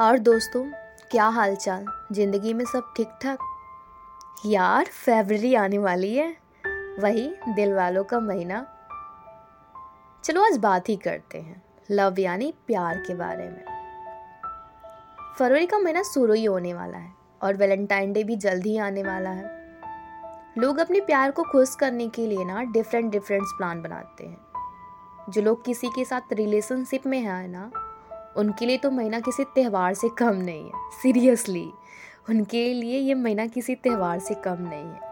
और दोस्तों, क्या हालचाल? ज़िंदगी में सब ठीक ठाक यार फेबररी आने वाली है। वही, दिल वालों का महीना। चलो, आज बात ही करते हैं। लव यानी प्यार के बारे में। फरवरी का महीना शुरू ही होने वाला है और वैलेंटाइन डे भी जल्द ही आने वाला है। लोग अपने प्यार को खुश करने के लिए ना डिफरेंट डिफरेंट प्लान बनाते हैं। जो लोग किसी के साथ रिलेशनशिप में हैं ना उनके लिए तो महीना किसी त्यौहार से कम नहीं है सीरियसली उनके लिए ये महीना किसी त्यौहार से कम नहीं है।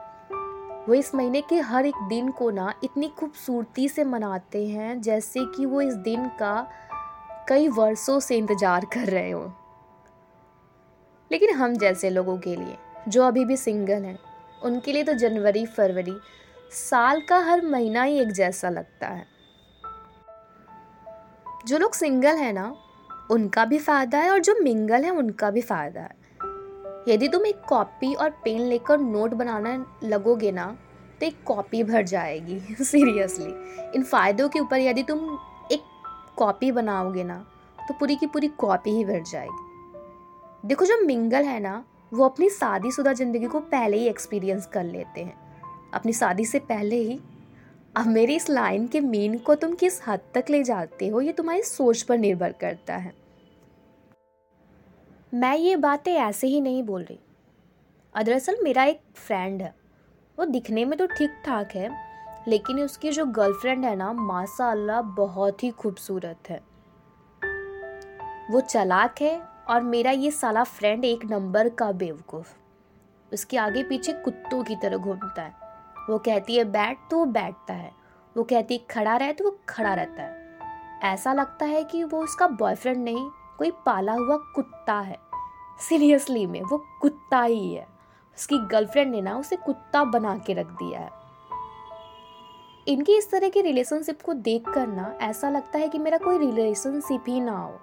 वो इस महीने के हर एक दिन को ना इतनी खूबसूरती से मनाते हैं, जैसे कि वो इस दिन का कई वर्षों से इंतज़ार कर रहे हों। लेकिन हम जैसे लोगों के लिए, जो अभी भी सिंगल हैं, उनके लिए तो जनवरी, फरवरी साल का हर महीना ही एक जैसा लगता है। जो लोग सिंगल हैं ना उनका भी फ़ायदा है और जो मिंगल है, उनका भी फ़ायदा है। यदि तुम एक कॉपी और पेन लेकर नोट बनाना लगोगे ना तो एक कॉपी भर जाएगी सीरियसली इन फ़ायदों के ऊपर यदि तुम एक कॉपी बनाओगे ना तो पूरी की पूरी कॉपी ही भर जाएगी। देखो, जो मिंगल है ना, वो अपनी शादीशुदा ज़िंदगी को पहले ही एक्सपीरियंस कर लेते हैं। अपनी शादी से पहले ही अब मेरी इस लाइन के मीन को तुम किस हद तक ले जाते हो, ये तुम्हारी सोच पर निर्भर करता है। मैं ये बातें ऐसे ही नहीं बोल रही। दरअसल मेरा एक फ्रेंड है। वो दिखने में तो ठीक ठाक है, लेकिन उसकी जो गर्लफ्रेंड है ना माशा अल्लाह बहुत ही खूबसूरत है। वो चलाक है और मेरा ये साला फ्रेंड एक नंबर का बेवकूफ़। उसके आगे पीछे कुत्तों की तरह घूमता है। वो कहती है, बैठ तो वो बैठता है। वो कहती है, खड़ा रहे तो वो खड़ा रहता है। ऐसा लगता है कि वो उसका बॉयफ्रेंड नहीं, कोई पाला हुआ कुत्ता है। सीरियसली में, वो कुत्ता ही है। उसकी गर्लफ्रेंड ने ना उसे कुत्ता बना के रख दिया है। इनकी इस तरह की रिलेशनशिप को देख कर ना ऐसा लगता है कि मेरा कोई रिलेशनशिप ही ना हो।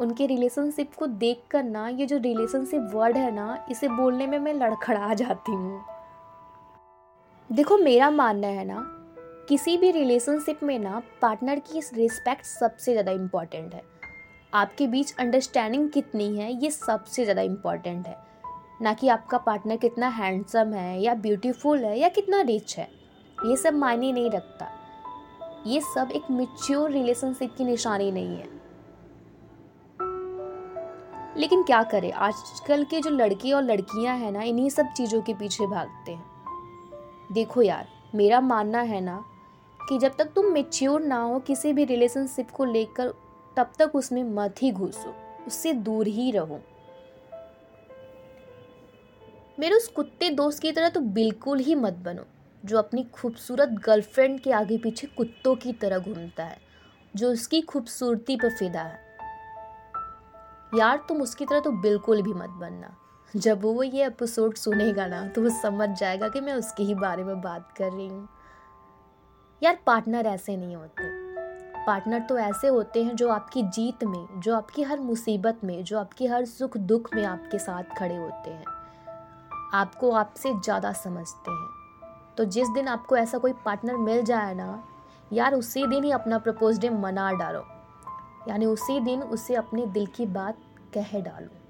उनके रिलेशनशिप को देख कर ना ये जो रिलेशनशिप वर्ड है ना, इसे बोलने में मैं लड़खड़ा जाती हूँ। देखो, मेरा मानना है ना, किसी भी रिलेशनशिप में ना पार्टनर की रिस्पेक्ट सबसे ज़्यादा इंपॉर्टेंट है। आपके बीच अंडरस्टैंडिंग कितनी है, ये सबसे ज़्यादा इंपॉर्टेंट है। ना कि आपका पार्टनर कितना हैंडसम है, या ब्यूटीफुल है, या कितना रिच है, ये सब मायने नहीं रखता। ये सब एक मिच्योर रिलेशनशिप की निशानी नहीं है। लेकिन क्या करें, आजकल के जो लड़के और लड़कियाँ हैं ना, इन्हीं सब चीज़ों के पीछे भागते हैं। देखो यार, मेरा मानना है ना कि जब तक तुम मेच्योर ना हो किसी भी रिलेशनशिप को लेकर, तब तक उसमें मत ही घुसो, उससे दूर ही रहो। मेरे उस कुत्ते दोस्त की तरह तो बिल्कुल ही मत बनो, जो अपनी खूबसूरत गर्लफ्रेंड के आगे पीछे कुत्तों की तरह घूमता है, जो उसकी खूबसूरती पर फिदा है। यार, तुम उसकी तरह तो बिल्कुल भी मत बनना। जब वो ये एपिसोड सुनेगा ना तो वो समझ जाएगा कि मैं उसके ही बारे में बात कर रही हूँ। यार पार्टनर ऐसे नहीं होते। पार्टनर तो ऐसे होते हैं जो आपकी जीत में, जो आपकी हर मुसीबत में, जो आपकी हर सुख दुख में आपके साथ खड़े होते हैं। आपको आपसे ज़्यादा समझते हैं। तो जिस दिन आपको ऐसा कोई पार्टनर मिल जाए ना, यार, उसी दिन ही अपना प्रपोज डे मना डालो। यानी उसी दिन उसे अपने दिल की बात कह डालो।